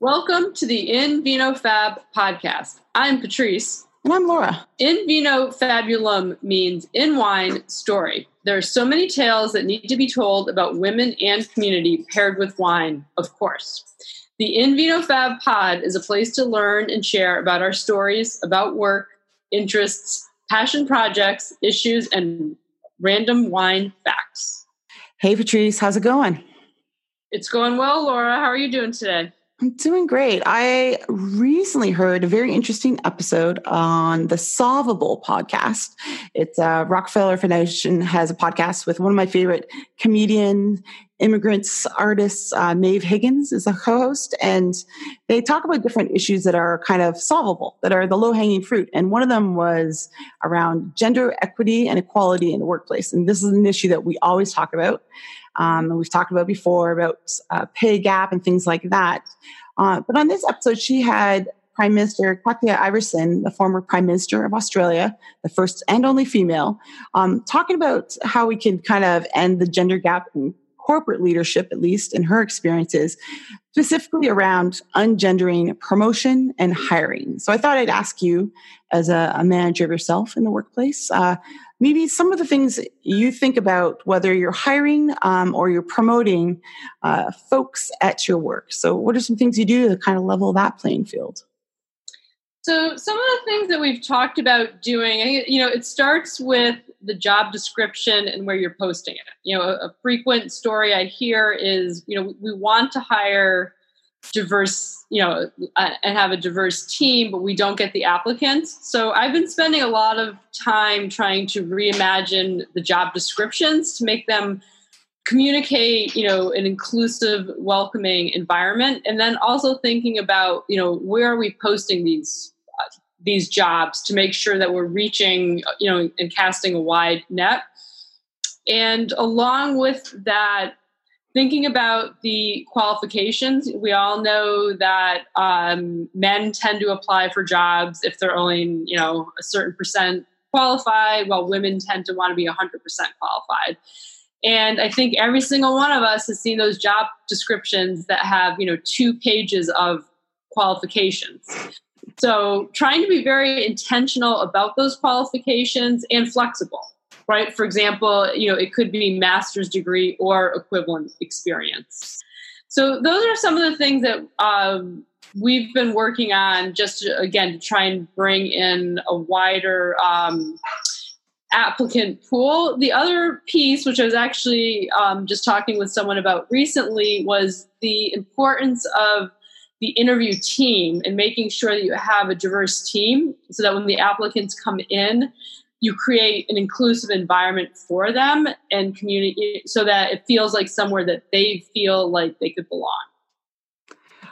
Welcome to the In Vino Fab podcast. I'm Patrice. And I'm Laura. In Vino Fabulum means in wine story. There are so many tales that need to be told about women and community paired with wine, of course. The In Vino Fab pod is a place to learn and share about our stories, about work, interests, passion projects, issues, and random wine facts. Hey, Patrice, how's it going? It's going well, Laura. How are you doing today? I'm doing great. I recently heard a very interesting episode on the Solvable podcast. It's uh, Rockefeller Foundation has a podcast with one of my favorite comedian immigrants artists. Uh, Maeve Higgins is a co-host, and they talk about different issues that are kind of solvable, that are the low-hanging fruit. And one of them was around gender equity and equality in the workplace. And this is an issue that we always talk about. Um, we've talked about before about uh, pay gap and things like that. Uh, but on this episode, she had Prime Minister Katja Iversen, the former Prime Minister of Australia, the first and only female, um, talking about how we can kind of end the gender gap in corporate leadership, at least in her experiences, specifically around ungendering promotion and hiring. So I thought I'd ask you, as a, a manager of yourself in the workplace, uh, maybe some of the things you think about whether you're hiring um, or you're promoting uh, folks at your work. So, what are some things you do to kind of level that playing field? So, some of the things that we've talked about doing, you know, it starts with the job description and where you're posting it. You know, a, frequent story I hear is, you know, we want to hire diverse, you know, uh, and have a diverse team, but we don't get the applicants. So I've been spending a lot of time trying to reimagine the job descriptions to make them communicate, you know, an inclusive, welcoming environment, and then also thinking about, you know, where are we posting these these jobs to make sure that we're reaching, you know, and casting a wide net. And along with that, thinking about the qualifications, we all know that um, men tend to apply for jobs if they're only, you know, a certain percent qualified, while women tend to want to be 100% qualified. And I think every single one of us has seen those job descriptions that have, you know, two pages of qualifications. So trying to be very intentional about those qualifications and flexible right? For example, you know, it could be master's degree or equivalent experience. So those are some of the things that um, we've been working on just to, again to try and bring in a wider um, applicant pool. The other piece, which I was actually um, just talking with someone about recently, was the importance of the interview team and making sure that you have a diverse team so that when the applicants come in, you create an inclusive environment for them and community so that it feels like somewhere that they feel like they could belong.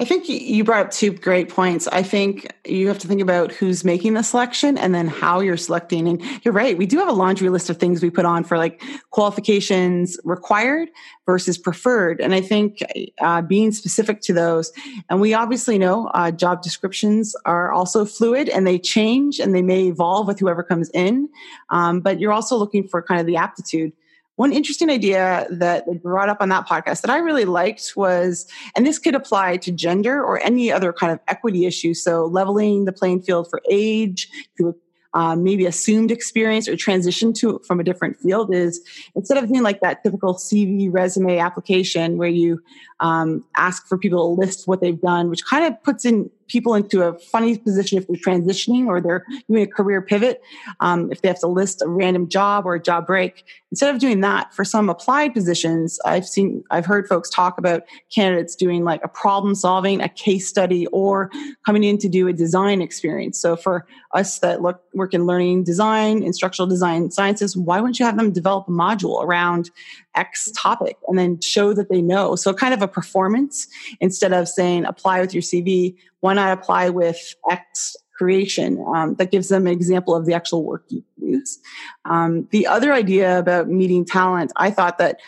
I think you brought up two great points. I think you have to think about who's making the selection and then how you're selecting. And you're right. We do have a laundry list of things we put on for like qualifications required versus preferred. And I think uh, being specific to those, and we obviously know uh, job descriptions are also fluid and they change and they may evolve with whoever comes in. Um, but you're also looking for kind of the aptitude one interesting idea that they brought up on that podcast that I really liked was, and this could apply to gender or any other kind of equity issue. So leveling the playing field for age, to um, maybe assumed experience or transition to from a different field is instead of doing like that typical CV resume application where you um, ask for people to list what they've done, which kind of puts in people into a funny position if they're transitioning or they're doing a career pivot. Um, if they have to list a random job or a job break, instead of doing that for some applied positions, I've seen, I've heard folks talk about candidates doing like a problem solving, a case study, or coming in to do a design experience. So for us that look work in learning design, instructional design sciences, why wouldn't you have them develop a module around X topic and then show that they know? So kind of a performance instead of saying apply with your CV why not apply with X creation um, that gives them an example of the actual work you use. Um, the other idea about meeting talent, I thought that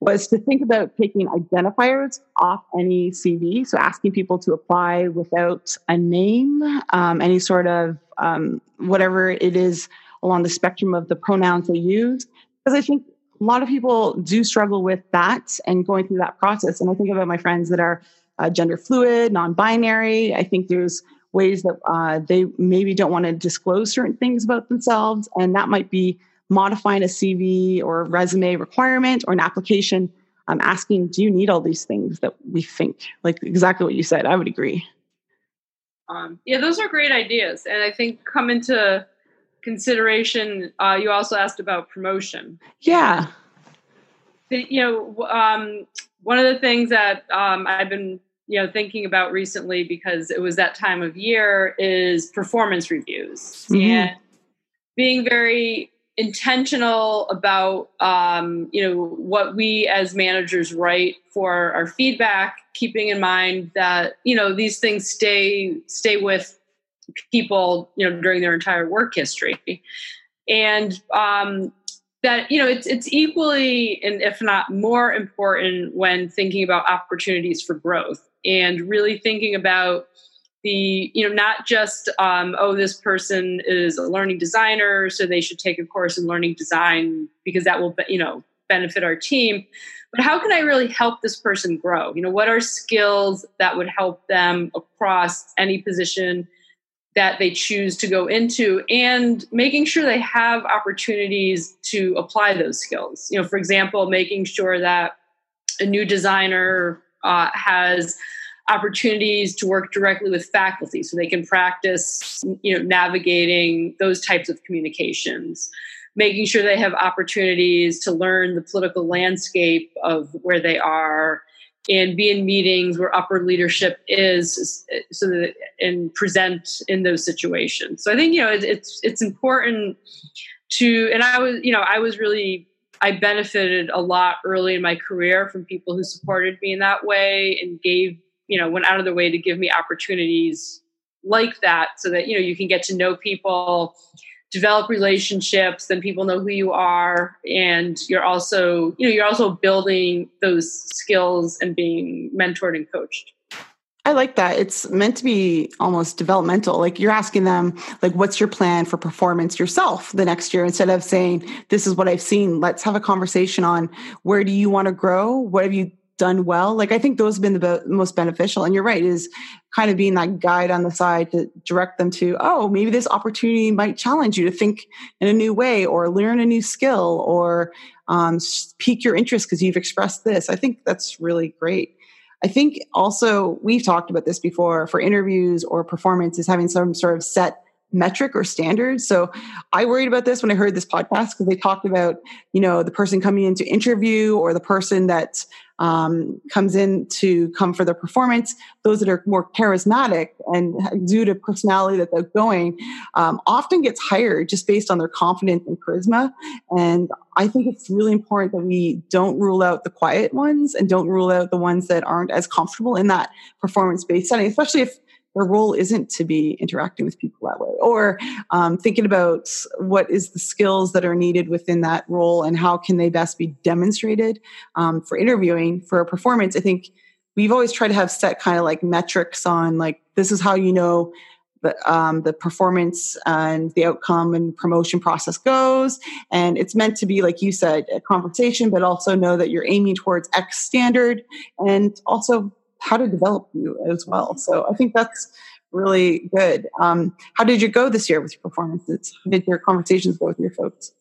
was to think about taking identifiers off any CV. So asking people to apply without a name, um, any sort of um, whatever it is along the spectrum of the pronouns they use. Because I think a lot of people do struggle with that and going through that process. And I think about my friends that are uh, gender fluid, non binary. I think there's ways that uh, they maybe don't want to disclose certain things about themselves. And that might be modifying a CV or resume requirement or an application. I'm asking, do you need all these things that we think? Like exactly what you said. I would agree. Um, yeah, those are great ideas. And I think come into consideration, uh, you also asked about promotion. Yeah. The, you know, um, one of the things that um, I've been you know thinking about recently because it was that time of year is performance reviews mm-hmm. and being very intentional about um, you know what we as managers write for our feedback keeping in mind that you know these things stay stay with people you know during their entire work history. And um, that you know it's it's equally and if not more important when thinking about opportunities for growth and really thinking about the you know not just um, oh this person is a learning designer so they should take a course in learning design because that will you know benefit our team but how can i really help this person grow? You know what are skills that would help them across any position that they choose to go into and making sure they have opportunities to apply those skills. You know for example making sure that a new designer uh, has opportunities to work directly with faculty so they can practice you know navigating those types of communications. Making sure they have opportunities to learn the political landscape of where they are and be in meetings where upper leadership is so that and present in those situations. So i think you know it's it's important to and i was you know i was really I benefited a lot early in my career from people who supported me in that way and gave you know went out of their way to give me opportunities like that so that you know you can get to know people develop relationships then people know who you are and you're also you know you're also building those skills and being mentored and coached I like that. It's meant to be almost developmental. Like you're asking them, like, what's your plan for performance yourself the next year? Instead of saying, this is what I've seen, let's have a conversation on where do you want to grow? What have you done well. Like I think those have been the be- most beneficial. And you're right, is kind of being that guide on the side to direct them to, oh, maybe this opportunity might challenge you to think in a new way or learn a new skill or um, pique your interest because you've expressed this. I think that's really great. I think also we've talked about this before for interviews or performance is having some sort of set metric or standards. So I worried about this when I heard this podcast because they talked about, you know, the person coming in to interview or the person that um, comes in to come for their performance. Those that are more charismatic and due to personality that they're going um, often gets hired just based on their confidence and charisma. And I think it's really important that we don't rule out the quiet ones and don't rule out the ones that aren't as comfortable in that performance based setting, especially if their role isn't to be interacting with people that way or um, thinking about what is the skills that are needed within that role and how can they best be demonstrated um, for interviewing for a performance i think we've always tried to have set kind of like metrics on like this is how you know the, um, the performance and the outcome and promotion process goes. And it's meant to be, like you said, a conversation, but also know that you're aiming towards X standard and also how to develop you as well. So I think that's really good. Um, how did you go this year with your performances? How did your conversations go with your folks?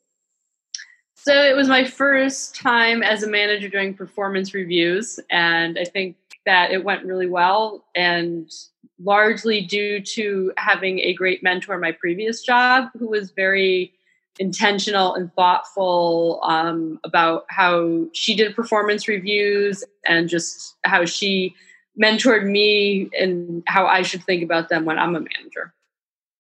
So it was my first time as a manager doing performance reviews, and I think that it went really well, and largely due to having a great mentor in my previous job who was very intentional and thoughtful um, about how she did performance reviews and just how she mentored me and how I should think about them when I'm a manager.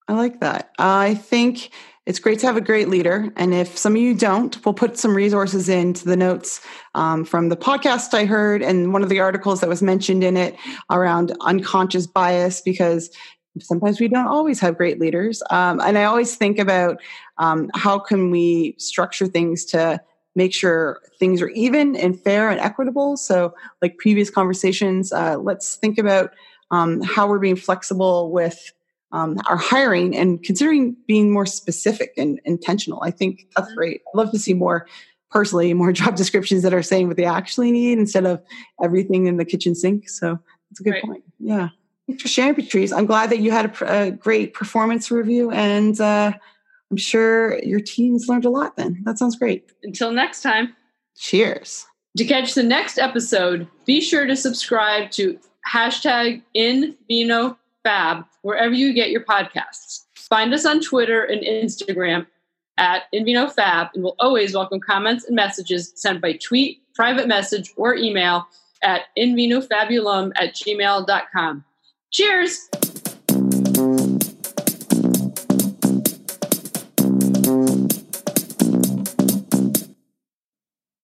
I like that. I think it's great to have a great leader. And if some of you don't, we'll put some resources into the notes um, from the podcast I heard and one of the articles that was mentioned in it around unconscious bias, because sometimes we don't always have great leaders. Um, and I always think about um, how can we structure things to make sure things are even and fair and equitable. So, like previous conversations, uh, let's think about um, how we're being flexible with um, our hiring and considering being more specific and intentional. I think that's mm-hmm. great. I'd love to see more personally more job descriptions that are saying what they actually need instead of everything in the kitchen sink. So That's a good right. point. Yeah. Thanks for sharing, Patrice. I'm glad that you had a, a great performance review, and uh, I'm sure your team's learned a lot. Then that sounds great. Until next time. Cheers. To catch the next episode, be sure to subscribe to hashtag InVinoFab wherever you get your podcasts. Find us on Twitter and Instagram at InVinoFab, and we'll always welcome comments and messages sent by tweet, private message, or email at invinofabulum at gmail.com. Cheers!